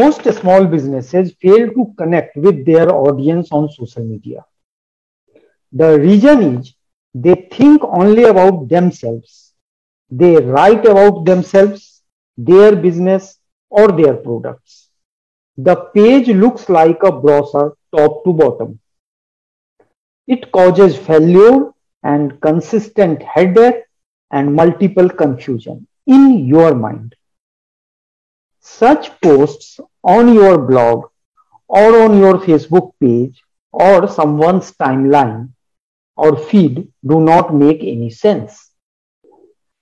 Most small businesses fail to connect with their audience on social media. The reason is they think only about themselves. They write about themselves, their business, or their products. The page looks like a brochure top to bottom. It causes failure and consistent headache and multiple confusion in your mind. Such posts on your blog or on your Facebook page or someone's timeline or feed do not make any sense.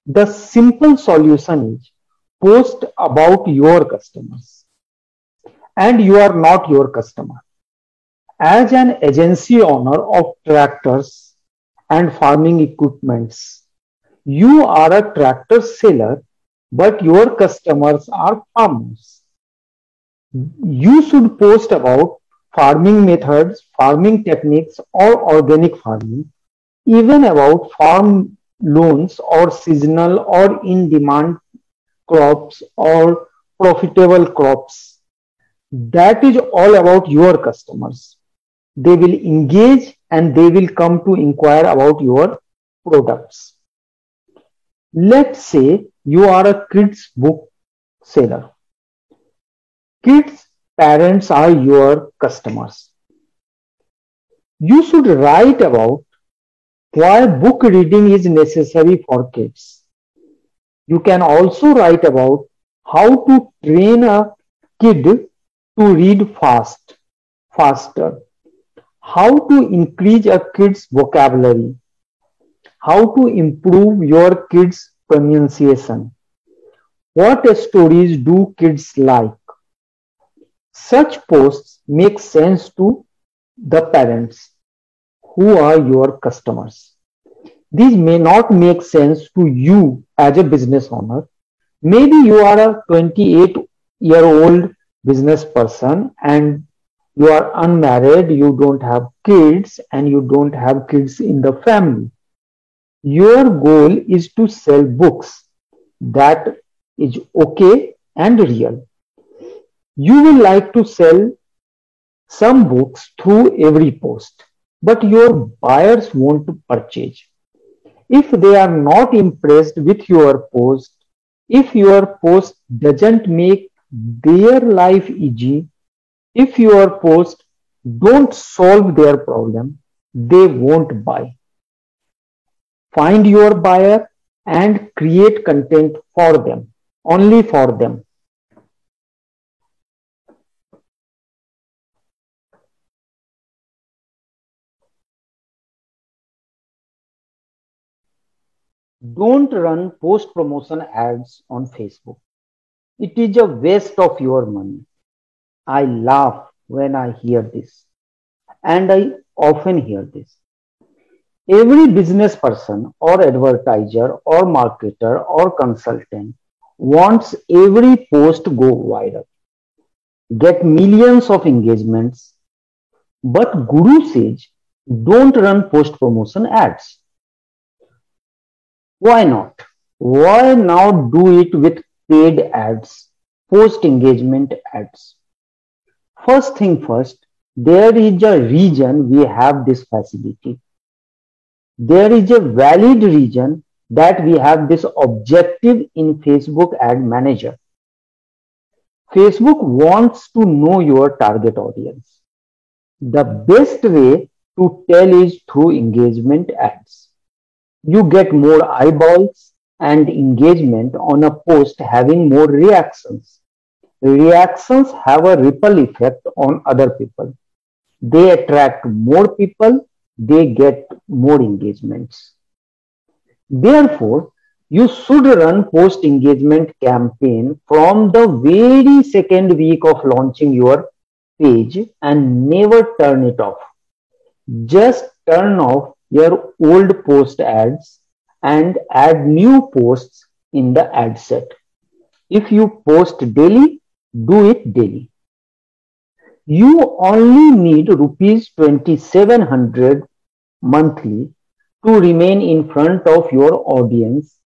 The simple solution is post about your customers and you are not your customer. As an agency owner of tractors and farming equipments, you are a tractor seller, but your customers are farmers. You should post about farming methods, farming techniques, or organic farming, even about farm loans or seasonal or in demand crops or profitable crops. That is all about your customers they will engage and they will come to inquire about your products. Let's say you are a kids book seller. Kids parents are your customers. You should write about why book reading is necessary for kids. You can also write about how to train a kid to read fast, faster how to increase a kid's vocabulary, how to improve your kid's pronunciation, what stories do kids like. Such posts make sense to the parents who are your customers. These may not make sense to you as a business owner. Maybe you are a 28 year old business person and you are unmarried, you don't have kids, and you don't have kids in the family. Your goal is to sell books. That is okay and real. You will like to sell some books through every post, but your buyers want to purchase. If they are not impressed with your post, if your post doesn't make their life easy, if your post don't solve their problem, they won't buy. Find your buyer and create content for them, only for them. Don't run post promotion ads on Facebook. It is a waste of your money. I laugh when I hear this. And I often hear this. Every business person or advertiser or marketer or consultant wants every post go viral, get millions of engagements. But Guru says, don't run post promotion ads. Why not? Why now do it with paid ads, post engagement ads? First thing first, there is a reason we have this facility. There is a valid reason that we have this objective in Facebook Ad Manager. Facebook wants to know your target audience. The best way to tell is through engagement ads. You get more eyeballs and engagement on a post having more reactions reactions have a ripple effect on other people. They attract more people, they get more engagements. Therefore, you should run post engagement campaign from the very second week of launching your page and never turn it off. Just turn off your old post ads and add new posts in the ad set. If you post daily, do it daily. You only need rupees 2700 monthly to remain in front of your audience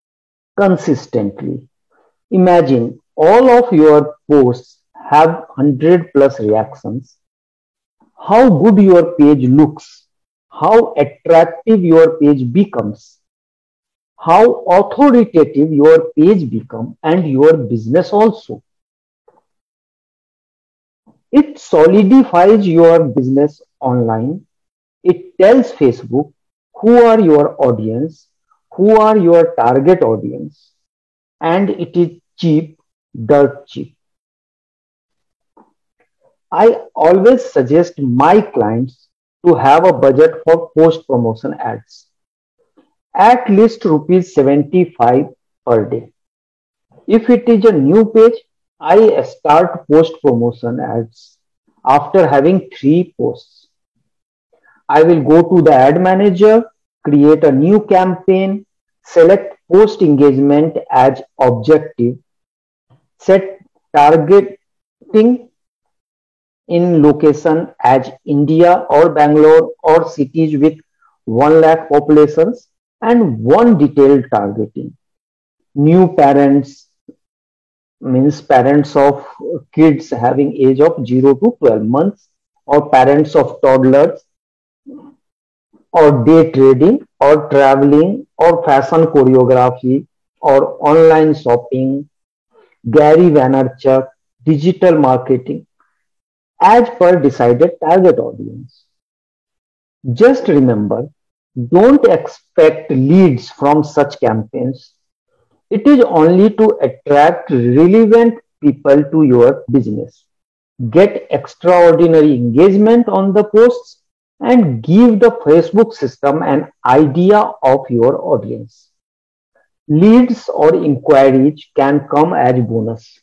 consistently. Imagine all of your posts have 100 plus reactions, how good your page looks, how attractive your page becomes, how authoritative your page become and your business also. It solidifies your business online. It tells Facebook who are your audience, who are your target audience, and it is cheap, dirt cheap. I always suggest my clients to have a budget for post promotion ads. At least rupees 75 per day. If it is a new page, I start post promotion ads after having three posts. I will go to the ad manager, create a new campaign, select post engagement as objective, set targeting in location as India or Bangalore or cities with 1 lakh populations and one detailed targeting. New parents means parents of kids having age of 0 to 12 months or parents of toddlers और day trading और travelling और fashion choreography और online shopping Gary Vaynerchuk digital marketing as पर decided target audience just remember don't expect leads from such campaigns it is only to attract relevant people to your business get extraordinary engagement on the post and give the Facebook system an idea of your audience. Leads or inquiries can come as a bonus.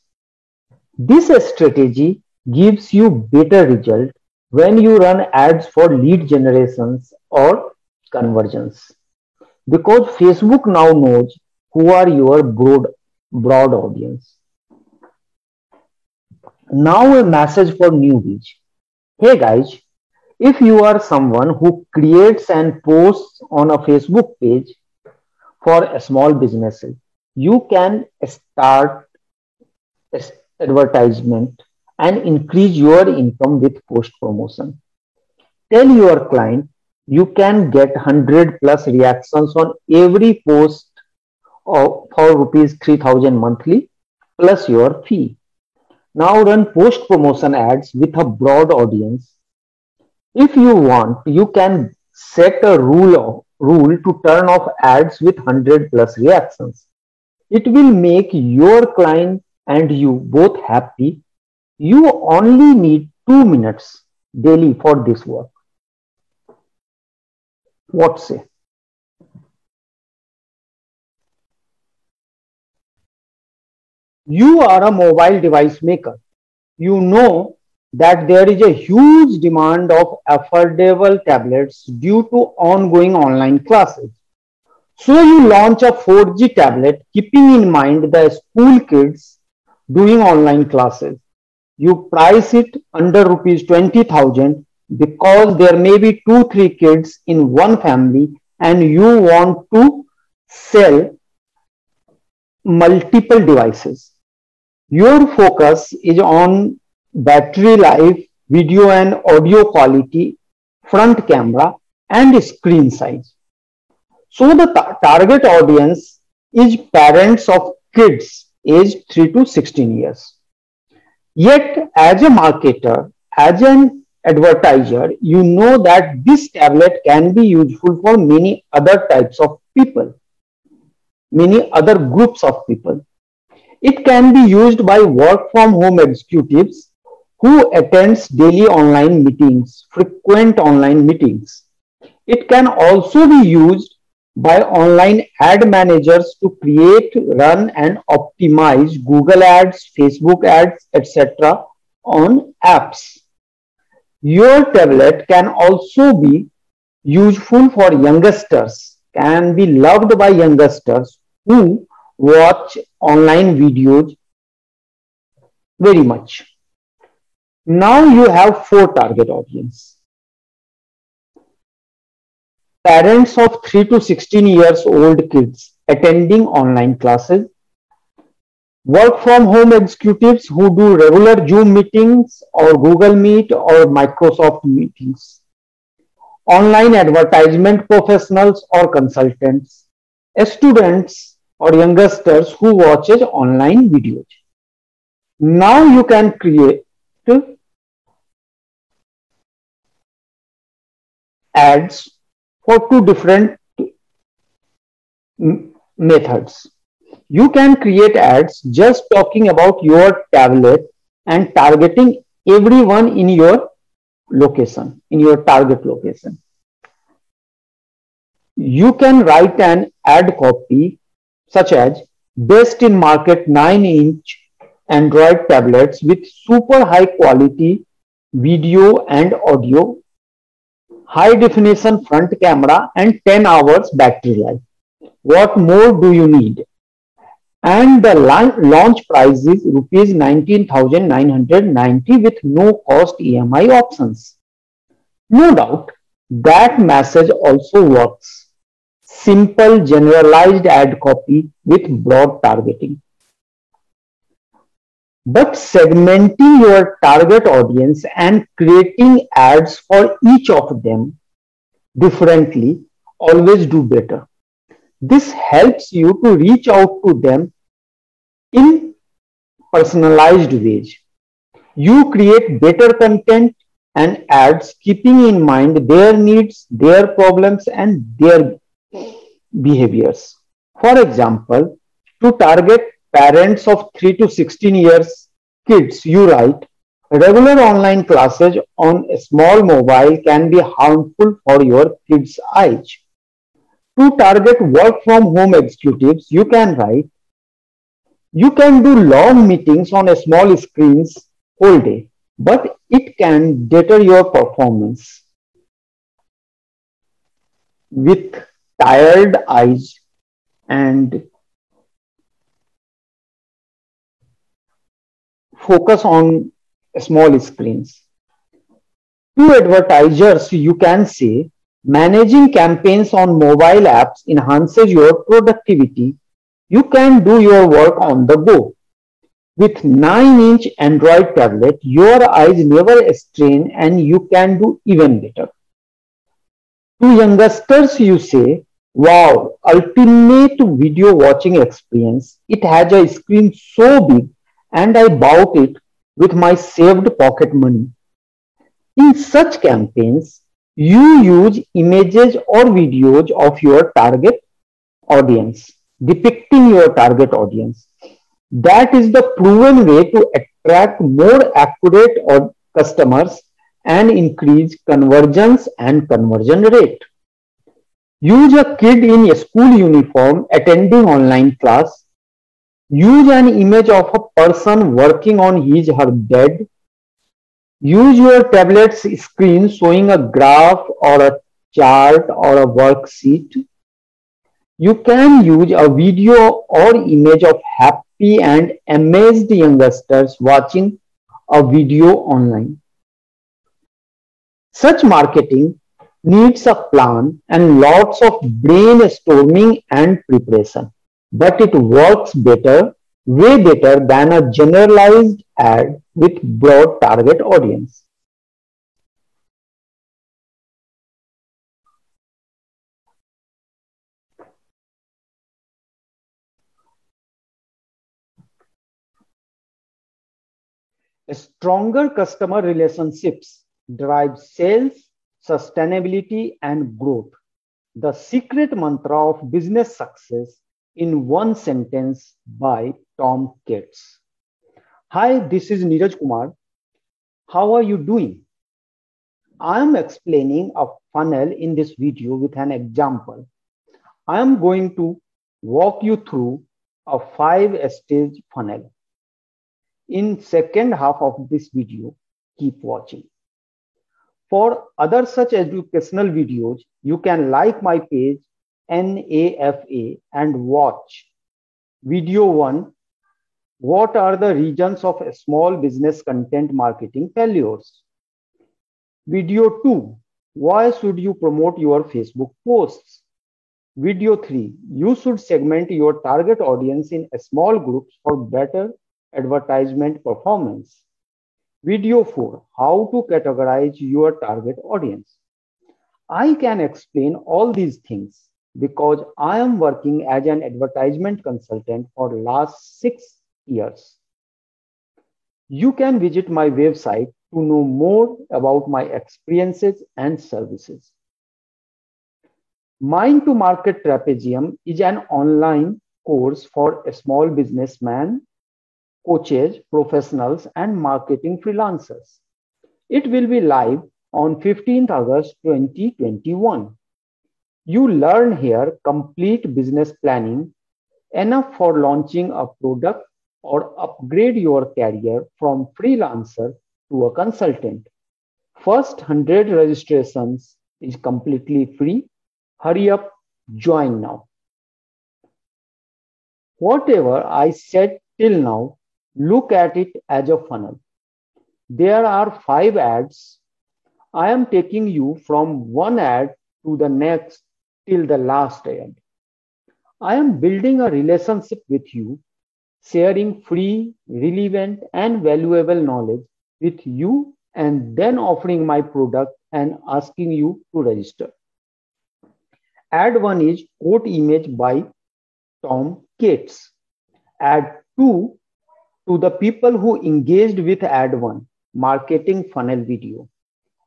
This strategy gives you better result when you run ads for lead generations or conversions because Facebook now knows who are your broad, broad audience. Now a message for newbies. Hey guys, if you are someone who creates and posts on a Facebook page for a small businesses, you can start advertisement and increase your income with post promotion. Tell your client you can get 100 plus reactions on every post of, for rupees 3000 monthly plus your fee. Now run post promotion ads with a broad audience if you want, you can set a rule of, rule to turn off ads with 100 plus reactions. It will make your client and you both happy. You only need two minutes daily for this work. What say? You are a mobile device maker. You know that there is a huge demand of affordable tablets due to ongoing online classes. So you launch a 4G tablet keeping in mind the school kids doing online classes. You price it under rupees 20,000 because there may be two, three kids in one family and you want to sell multiple devices. Your focus is on battery life, video and audio quality, front camera and screen size. So the target audience is parents of kids aged 3 to 16 years. Yet as a marketer, as an advertiser, you know that this tablet can be useful for many other types of people, many other groups of people. It can be used by work from home executives who attends daily online meetings, frequent online meetings. It can also be used by online ad managers to create, run and optimize Google ads, Facebook ads, etc. on apps. Your tablet can also be useful for youngsters, can be loved by youngsters who watch online videos very much. Now you have four target audience. Parents of 3 to 16 years old kids attending online classes. work from home executives who do regular Zoom meetings or Google Meet or Microsoft meetings, online advertisement professionals or consultants, students or youngsters who watches online videos. Now you can create ads for two different methods. You can create ads just talking about your tablet and targeting everyone in your location, in your target location. You can write an ad copy such as best in market 9 inch Android tablets with super high quality video and audio, high definition front camera and 10 hours battery life. What more do you need? And the launch price is rupees 19,990 with no cost EMI options. No doubt that message also works. Simple generalized ad copy with broad targeting. But segmenting your target audience and creating ads for each of them differently always do better. This helps you to reach out to them in personalized ways. You create better content and ads keeping in mind their needs, their problems, and their behaviors. For example, to target parents of 3 to 16 years kids, you write, regular online classes on a small mobile can be harmful for your kids' eyes. To target work from home executives, you can write, you can do long meetings on a small screens whole day, but it can deter your performance. With tired eyes and focus on small screens. To advertisers, you can say Managing campaigns on mobile apps enhances your productivity. You can do your work on the go. With 9-inch Android tablet, your eyes never strain and you can do even better. To youngsters, you say, wow, ultimate video watching experience. It has a screen so big and I bought it with my saved pocket money. In such campaigns, you use images or videos of your target audience, depicting your target audience. That is the proven way to attract more accurate customers and increase conversions and conversion rate. Use a kid in a school uniform attending online class. Use an image of a person working on his her bed Use your tablet's screen showing a graph or a chart or a worksheet. You can use a video or image of happy and amazed youngsters watching a video online. Such marketing needs a plan and lots of brainstorming and preparation, but it works better way better than a generalized ad with broad target audience. Stronger customer relationships drive sales, sustainability, and growth. The secret mantra of business success in one sentence by Tom Katz. Hi, this is Neeraj Kumar. How are you doing? I am explaining a funnel in this video with an example. I am going to walk you through a five stage funnel. In second half of this video, keep watching. For other such educational videos, you can like my page NAFA and watch. Video 1 What are the regions of small business content marketing failures? Video 2 Why should you promote your Facebook posts? Video 3. You should segment your target audience in small groups for better advertisement performance. Video 4. How to categorize your target audience. I can explain all these things because I am working as an advertisement consultant for last six years. You can visit my website to know more about my experiences and services. Mind to Market Trapezium is an online course for small businessmen, coaches, professionals, and marketing freelancers. It will be live on 15th August 2021. You learn here complete business planning enough for launching a product or upgrade your career from freelancer to a consultant. First 100 registrations is completely free. Hurry up, join now. Whatever I said till now, look at it as a funnel. There are five ads. I am taking you from one ad to the next till the last ad. I am building a relationship with you, sharing free, relevant, and valuable knowledge with you and then offering my product and asking you to register. Ad 1 is quote image by Tom Cates. Ad 2 to the people who engaged with ad 1 marketing funnel video.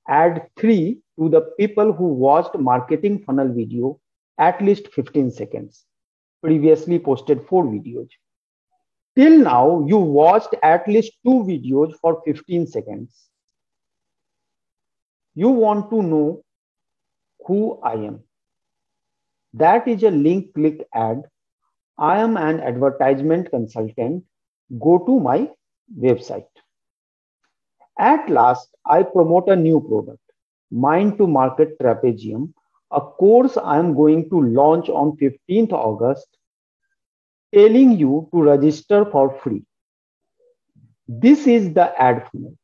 Ad 3 to the people who watched marketing funnel video at least 15 seconds. Previously posted four videos. Till now, you watched at least two videos for 15 seconds. You want to know who I am. That is a link click ad. I am an advertisement consultant. Go to my website. At last, I promote a new product, Mind to Market Trapezium, a course I am going to launch on 15th August telling you to register for free. This is the ad funnel,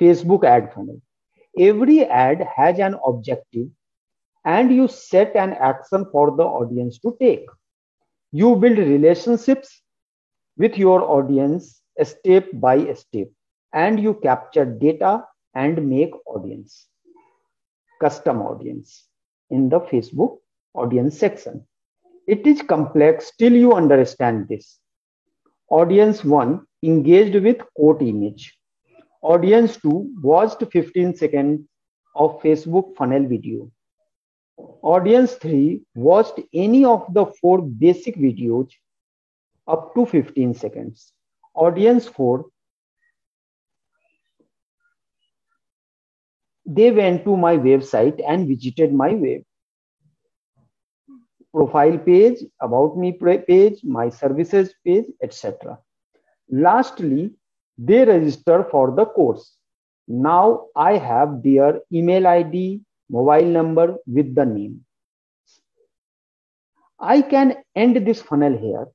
Facebook ad funnel. Every ad has an objective and you set an action for the audience to take. You build relationships with your audience step by step and you capture data and make audience, custom audience in the Facebook audience section. It is complex till you understand this. Audience 1 engaged with quote image. Audience 2 watched 15 seconds of Facebook funnel video. Audience 3 watched any of the four basic videos up to 15 seconds. Audience 4 they went to my website and visited my web profile page, about me page, my services page, etc. Lastly, they register for the course. Now I have their email ID, mobile number with the name. I can end this funnel here.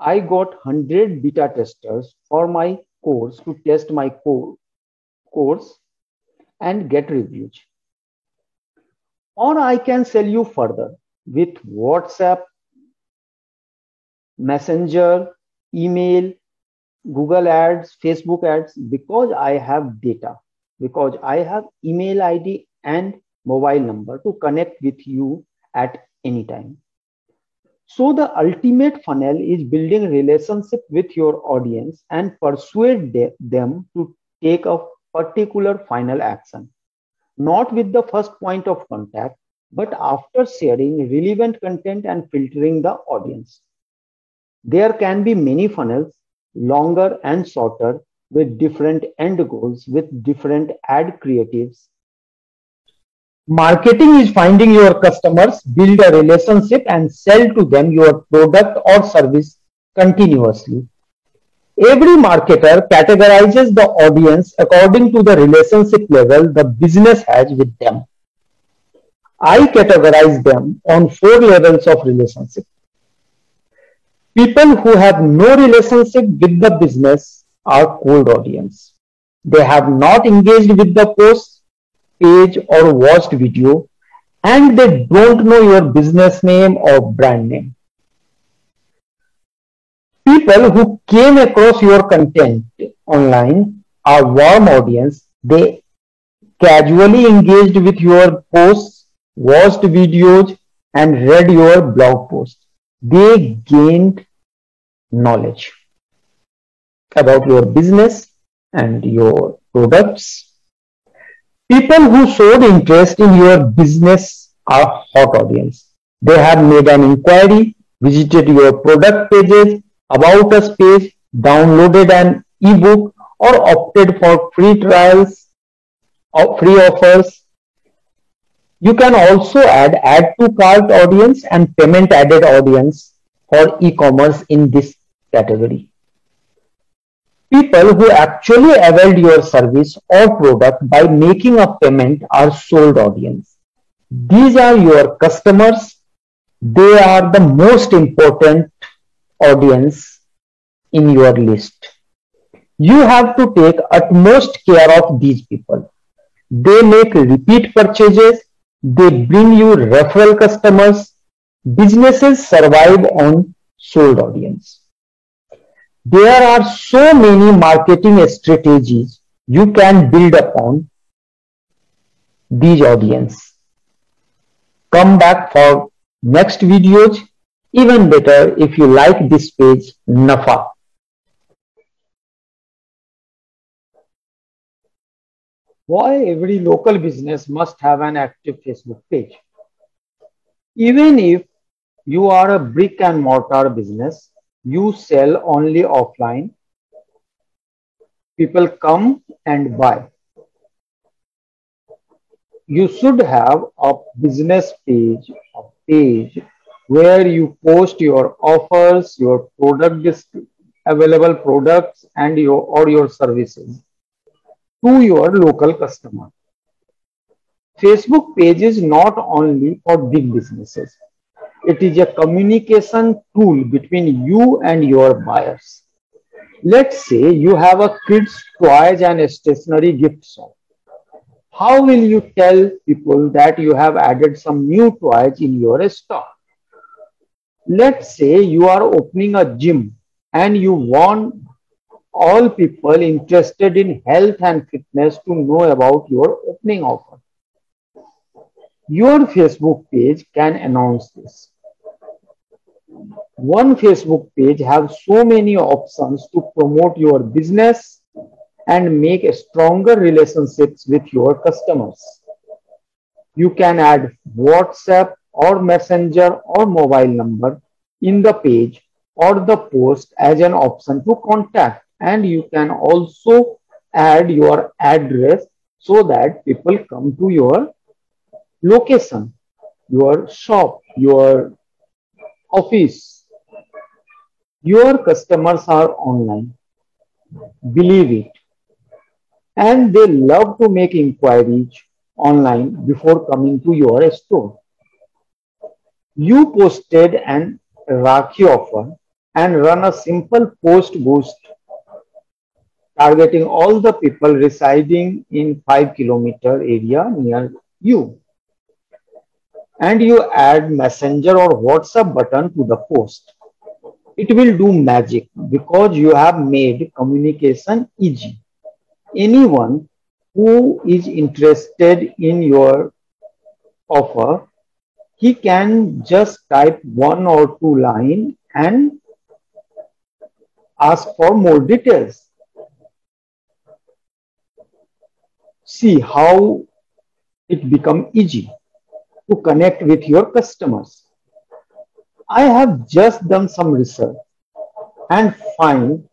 I got 100 beta testers for my course to test my course and get reviews. Or I can sell you further with WhatsApp, Messenger, email, Google ads, Facebook ads, because I have data, because I have email ID and mobile number to connect with you at any time. So the ultimate funnel is building relationship with your audience and persuade them to take a particular final action, not with the first point of contact, but after sharing relevant content and filtering the audience. There can be many funnels, longer and shorter, with different end goals, with different ad creatives. Marketing is finding your customers, build a relationship, and sell to them your product or service continuously. Every marketer categorizes the audience according to the relationship level the business has with them. I categorize them on four levels of relationship. People who have no relationship with the business are cold audience. They have not engaged with the post, page or watched video and they don't know your business name or brand name. People who came across your content online are warm audience. They casually engaged with your posts, watched videos, and read your blog posts. They gained knowledge about your business and your products. People who showed interest in your business are hot audience. They have made an inquiry, visited your product pages, about us page, downloaded an ebook or opted for free trials or free offers. You can also add add to cart audience and payment added audience for e-commerce in this category. People who actually availed your service or product by making a payment are sold audience. These are your customers. They are the most important audience in your list. You have to take utmost care of these people. They make repeat purchases. They bring you referral customers. Businesses survive on sold audience. There are so many marketing strategies you can build upon these audience. Come back for next videos. Even better if you like this page, Nafa. Why every local business must have an active Facebook page? Even if you are a brick and mortar business, you sell only offline. People come and buy. You should have a business page, a page where you post your offers, your product available products and your or your services to your local customer. Facebook page is not only for big businesses. It is a communication tool between you and your buyers. Let's say you have a kids toys and a stationery gift shop. How will you tell people that you have added some new toys in your store? Let's say you are opening a gym and you want all people interested in health and fitness to know about your opening offer. Your Facebook page can announce this one Facebook page have so many options to promote your business and make stronger relationships with your customers. You can add WhatsApp or Messenger or mobile number in the page or the post as an option to contact and you can also add your address so that people come to your location, your shop, your office, your customers are online. Believe it. And they love to make inquiries online before coming to your store. You posted an Rakhi offer and run a simple post boost targeting all the people residing in 5 kilometer area near you. And you add messenger or WhatsApp button to the post it will do magic because you have made communication easy. Anyone who is interested in your offer, he can just type one or two line and ask for more details. See how it become easy to connect with your customers. I have just done some research and find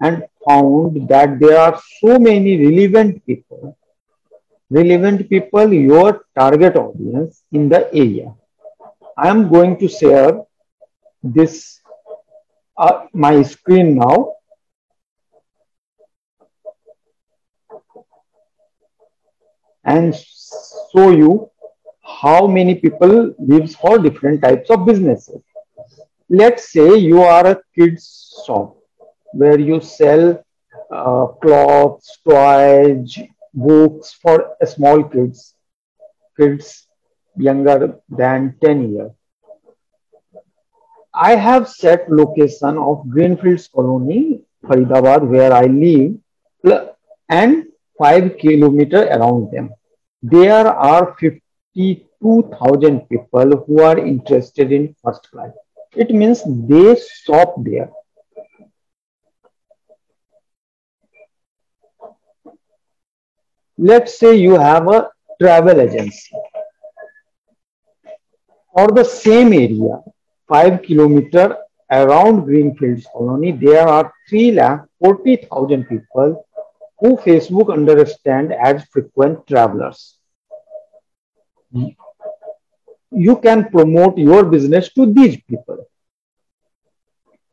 and found that there are so many relevant people, relevant people, your target audience in the area. I am going to share this uh, my screen now. and show you how many people lives for different types of businesses. Let's say you are a kids shop where you sell uh, clothes, toys, books for small kids, kids younger than 10 years. I have set location of Greenfields Colony, Faridabad, where I live, and 5 kilometer around them. There are 52,000 people who are interested in FirstCry. It means they shop there. Let's say you have a travel agency for the same area, 5 kilometer around Greenfields Colony, there are 3 lakh 40,000 people who Facebook understand as frequent travelers. You can promote your business to these people.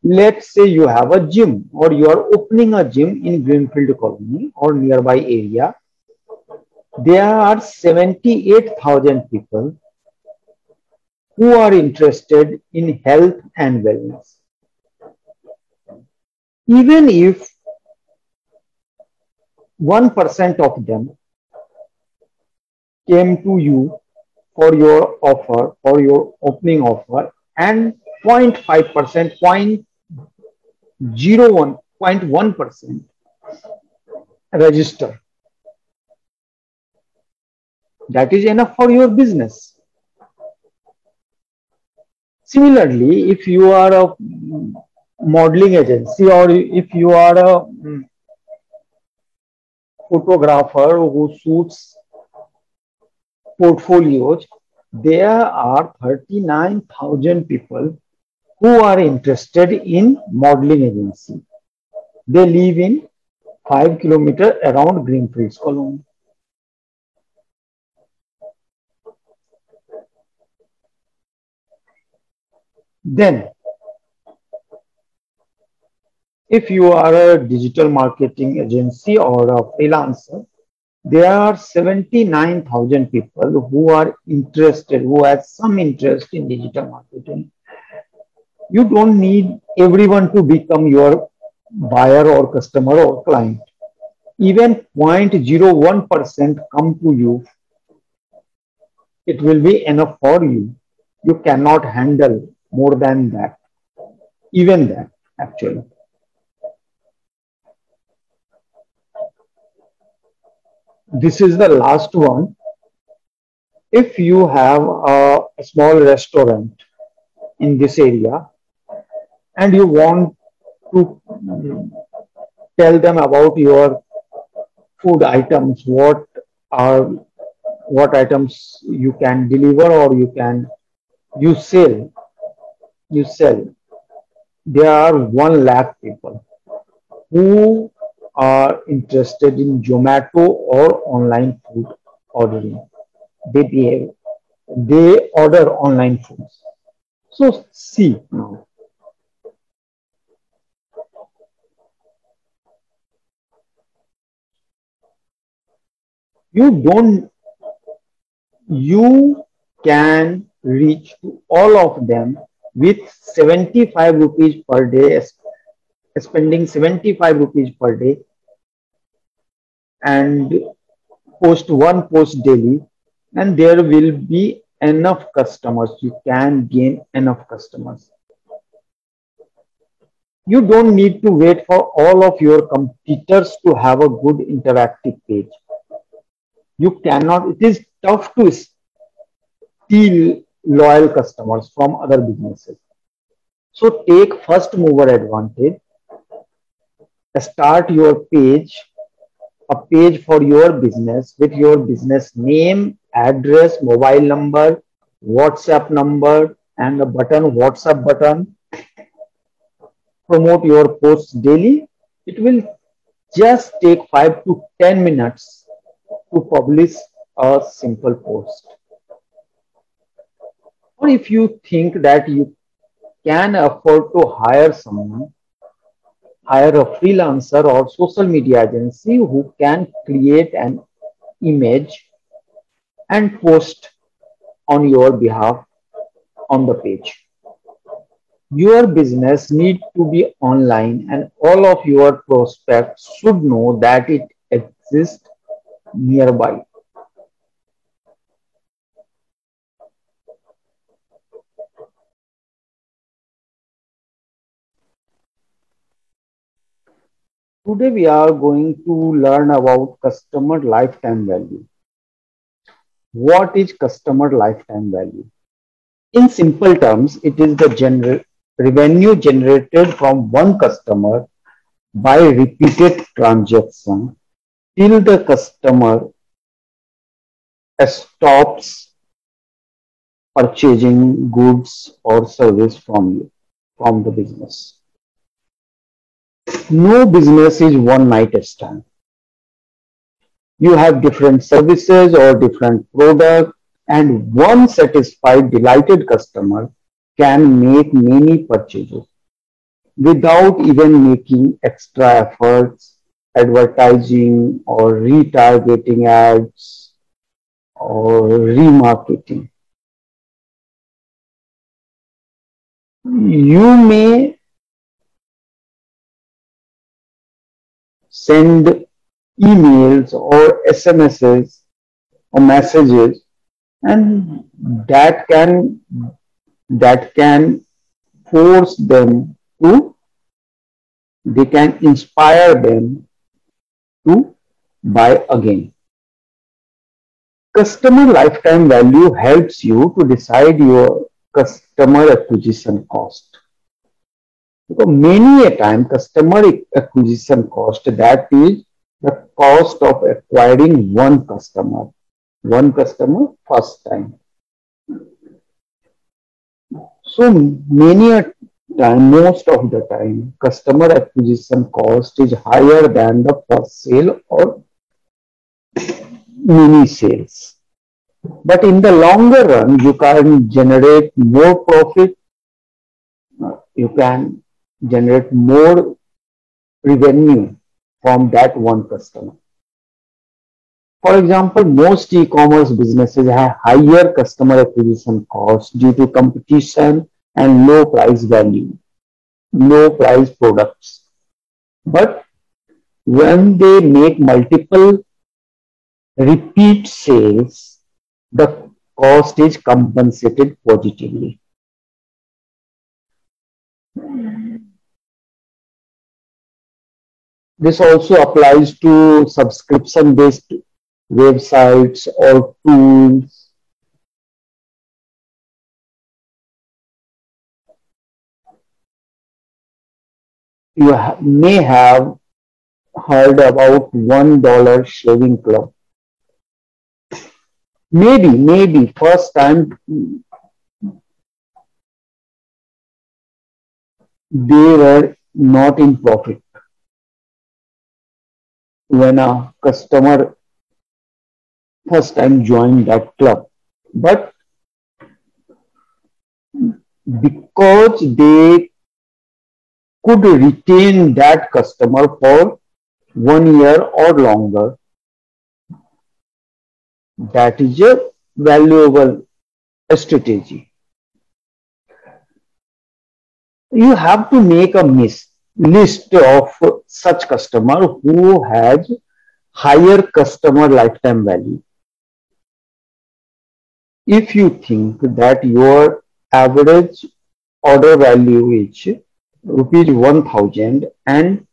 Let's say you have a gym or you are opening a gym in Greenfield Colony or nearby area there are 78,000 people who are interested in health and wellness. Even if 1% of them came to you for your offer, for your opening offer, and 0.5%, 0.01, 0.1% register that is enough for your business. Similarly, if you are a modeling agency or if you are a hmm, photographer who shoots portfolios, there are 39,000 people who are interested in modeling agency. They live in 5 kilometer around Greenfields Colony. Then, if you are a digital marketing agency or a freelancer, there are 79,000 people who are interested, who have some interest in digital marketing. You don't need everyone to become your buyer or customer or client. Even 0.01% come to you, it will be enough for you. You cannot handle more than that, even that actually. This is the last one. If you have a, a small restaurant in this area and you want to tell them about your food items, what are what items you can deliver or you can you sell you sell, there are 1 lakh people who are interested in Zomato or online food ordering. They behave, they order online foods. So see now. You don't, you can reach to all of them with 75 rupees per day, spending 75 rupees per day and post one post daily and there will be enough customers. You can gain enough customers. You don't need to wait for all of your competitors to have a good interactive page. You cannot, it is tough to steal loyal customers from other businesses. So take first mover advantage. Start your page, a page for your business with your business name, address, mobile number, WhatsApp number, and a button, WhatsApp button. Promote your posts daily. It will just take 5 to 10 minutes to publish a simple post if you think that you can afford to hire someone, hire a freelancer or social media agency who can create an image and post on your behalf on the page. Your business need to be online and all of your prospects should know that it exists nearby. Today we are going to learn about customer lifetime value. What is customer lifetime value? In simple terms, it is the gener revenue generated from one customer by repeated transaction till the customer stops purchasing goods or service from you, from the business. No business is one night stand. You have different services or different products and one satisfied, delighted customer can make many purchases without even making extra efforts, advertising or retargeting ads or remarketing. You may send emails or SMSs or messages and that can that can force them to they can inspire them to buy again. Customer lifetime value helps you to decide your customer acquisition cost because many a time customer acquisition cost that is the cost of acquiring one customer, one customer first time. So many a time, most of the time, customer acquisition cost is higher than the first sale or mini sales. But in the longer run, you can generate more profit. You can generate more revenue from that one customer. For example, most e-commerce businesses have higher customer acquisition costs due to competition and low price value, low price products. But when they make multiple repeat sales, the cost is compensated positively. This also applies to subscription-based websites or tools. You ha may have heard about $1 shaving club. Maybe, maybe first time they were not in profit when a customer first time joined that club. But because they could retain that customer for one year or longer, that is a valuable strategy. You have to make a list of such customer who has higher customer lifetime value. If you think that your average order value is rupees 1000 and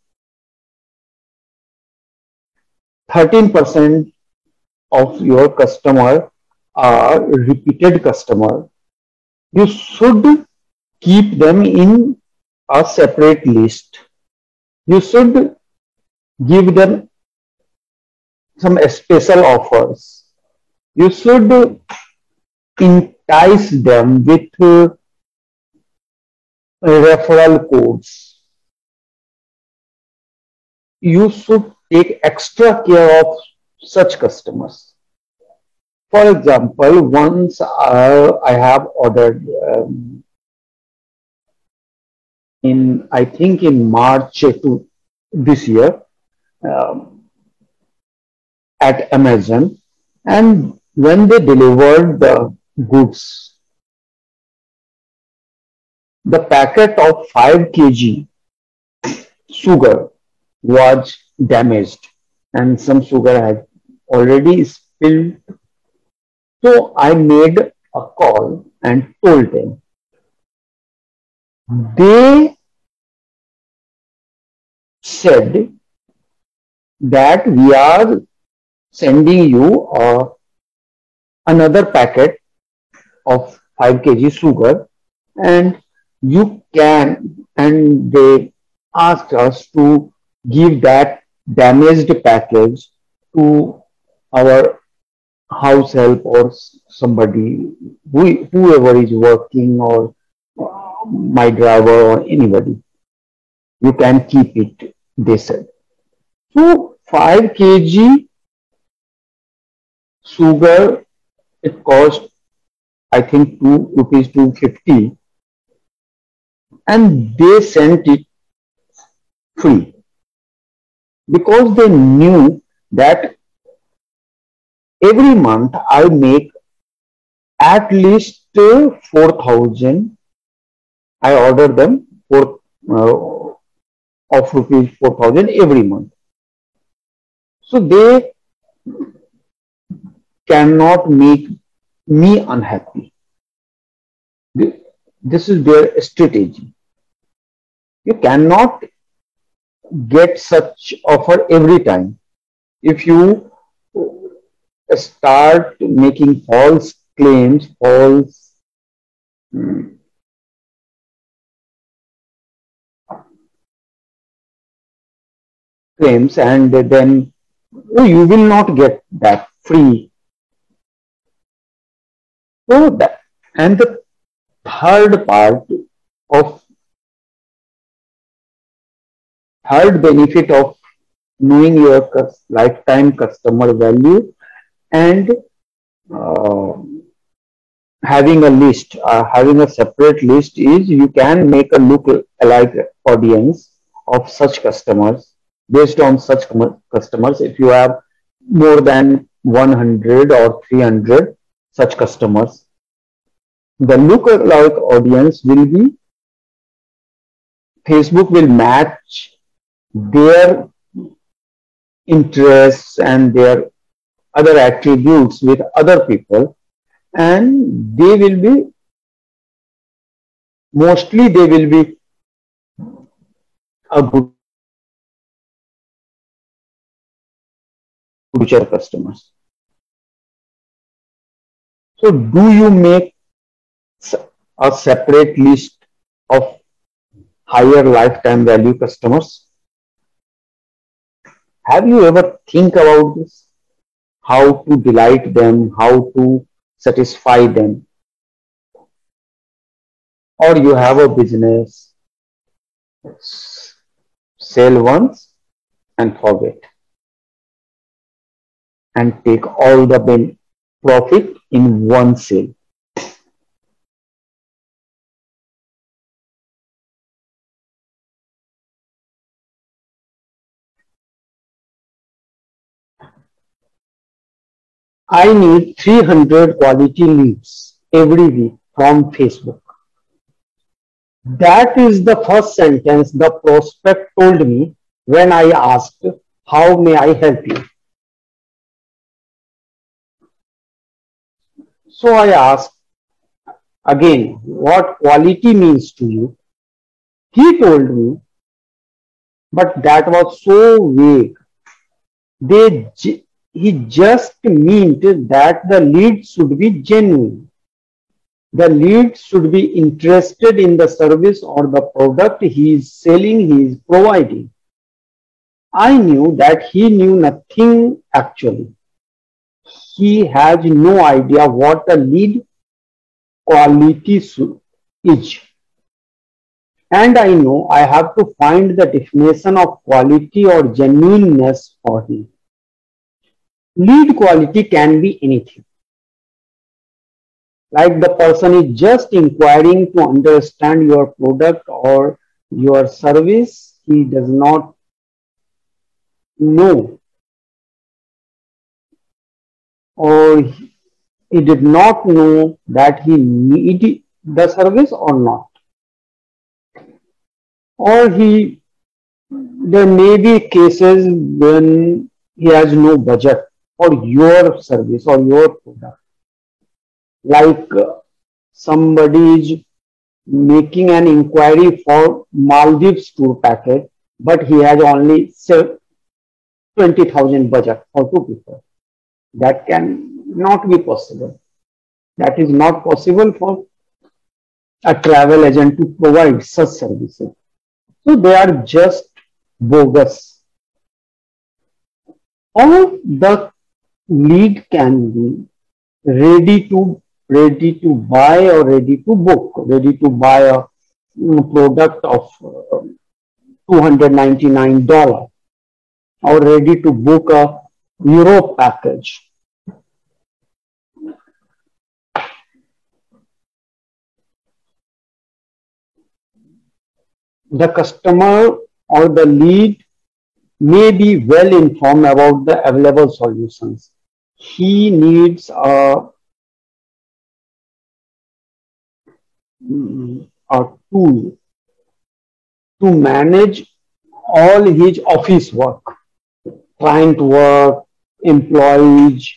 13% of your customer are repeated customer, you should keep them in a separate list. You should give them some special offers. You should entice them with uh, referral codes. You should take extra care of such customers. For example, once uh, I have ordered um, in I think in March to this year um, at Amazon, and when they delivered the goods, the packet of 5 kg sugar was damaged and some sugar had already spilled. So I made a call and told them they said that we are sending you uh, another packet of 5 kg sugar and you can and they asked us to give that damaged package to our house help or somebody who, whoever is working or my driver or anybody. You can keep it they said. So 5 kg sugar it cost I think 2 rupees 250 and they sent it free. Because they knew that every month I make at least 4000 I order them for uh, of rupees 4000 every month. So they cannot make me unhappy. This is their strategy. You cannot get such offer every time. If you start making false claims false um, claims and then you will not get that free. So that and the third part of third benefit of knowing your lifetime customer value and uh, having a list, uh, having a separate list is you can make a look alike audience of such customers based on such customers. If you have more than 100 or 300 such customers, the look-alike audience will be Facebook will match their interests and their other attributes with other people and they will be mostly they will be a good future customers. So do you make a separate list of higher lifetime value customers? Have you ever think about this? How to delight them, how to satisfy them? Or you have a business, sell once and forget and take all the profit in one sale. I need 300 quality leads every week from Facebook. That is the first sentence the prospect told me when I asked, How may I help you? So I asked again, What quality means to you? He told me, but that was so vague. They he just meant that the lead should be genuine. The lead should be interested in the service or the product he is selling, he is providing. I knew that he knew nothing actually. He has no idea what the lead quality is. And I know I have to find the definition of quality or genuineness for him. Lead quality can be anything. Like the person is just inquiring to understand your product or your service. He does not know or he did not know that he needed the service or not. Or he, there may be cases when he has no budget for your service or your product. Like uh, somebody is making an inquiry for Maldives tour package, but he has only 20,000 budget for two people. That can not be possible. That is not possible for a travel agent to provide such services. So they are just bogus. Or the lead can be ready to ready to buy or ready to book, ready to buy a product of uh, $299 or ready to book a Europe package. The customer or the lead may be well informed about the available solutions. He needs a, a tool to manage all his office work, client work, employees,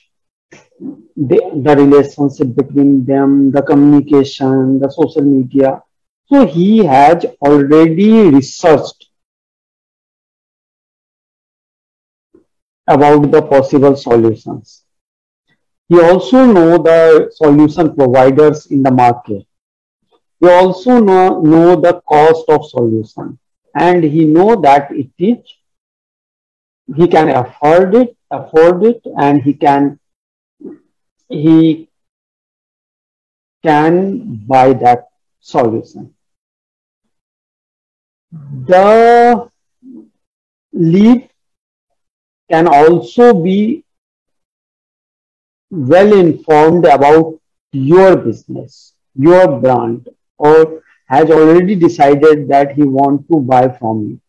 the, the relationship between them, the communication, the social media. So he has already researched about the possible solutions. He also know the solution providers in the market. He also know, know the cost of solution and he know that it is he can afford it afford it and he can he can buy that solution the lead can also be well informed about your business your brand or has already decided that he wants to buy from you.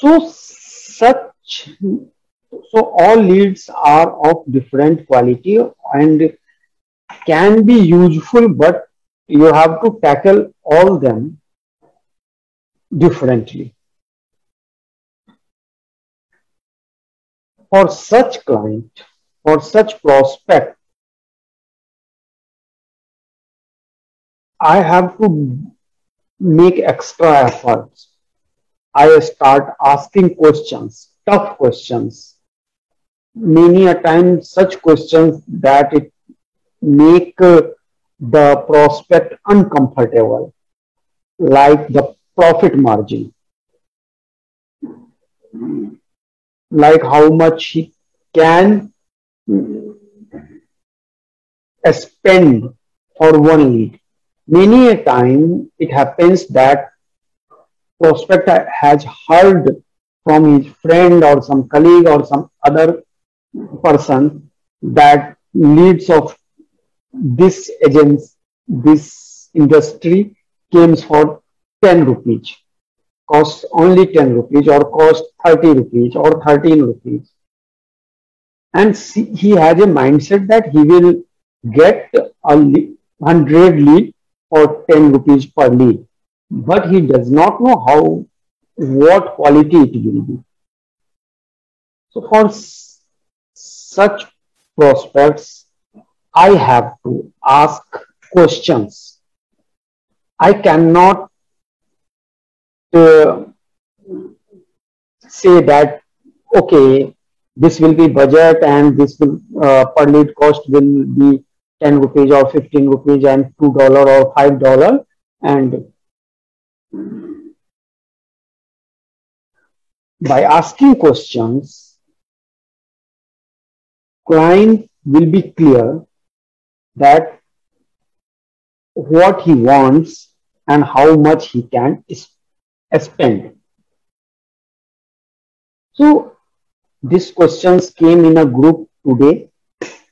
So such, so all leads are of different quality and can be useful, but you have to tackle all them differently. For such client, for such prospect, I have to make extra efforts. I start asking questions, tough questions. Many a time such questions that it make uh, the prospect uncomfortable, like the profit margin, like how much he can spend for one lead many a time it happens that prospect has heard from his friend or some colleague or some other person that leads of this agents this industry comes for 10 rupees costs only 10 rupees or cost 30 rupees or 13 rupees and he has a mindset that he will get a 100 lead or 10 rupees per lead. But he does not know how, what quality it will be. So for such prospects, I have to ask questions. I cannot uh, say that, okay, this will be budget and this will uh, per lead cost will be 10 rupees or 15 rupees and 2 dollar or 5 dollar and by asking questions client will be clear that what he wants and how much he can spend so these questions came in a group today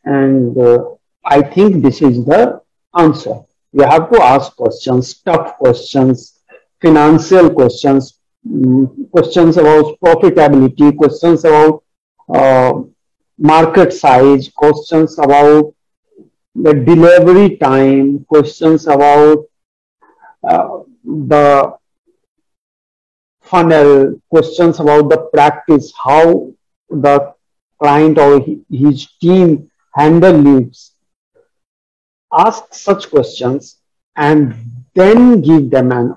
and uh, I think this is the answer. You have to ask questions, tough questions, financial questions, um, questions about profitability, questions about uh, market size, questions about the delivery time, questions about uh, the funnel, questions about the practice, how the client or his team handle leads, ask such questions and then give them an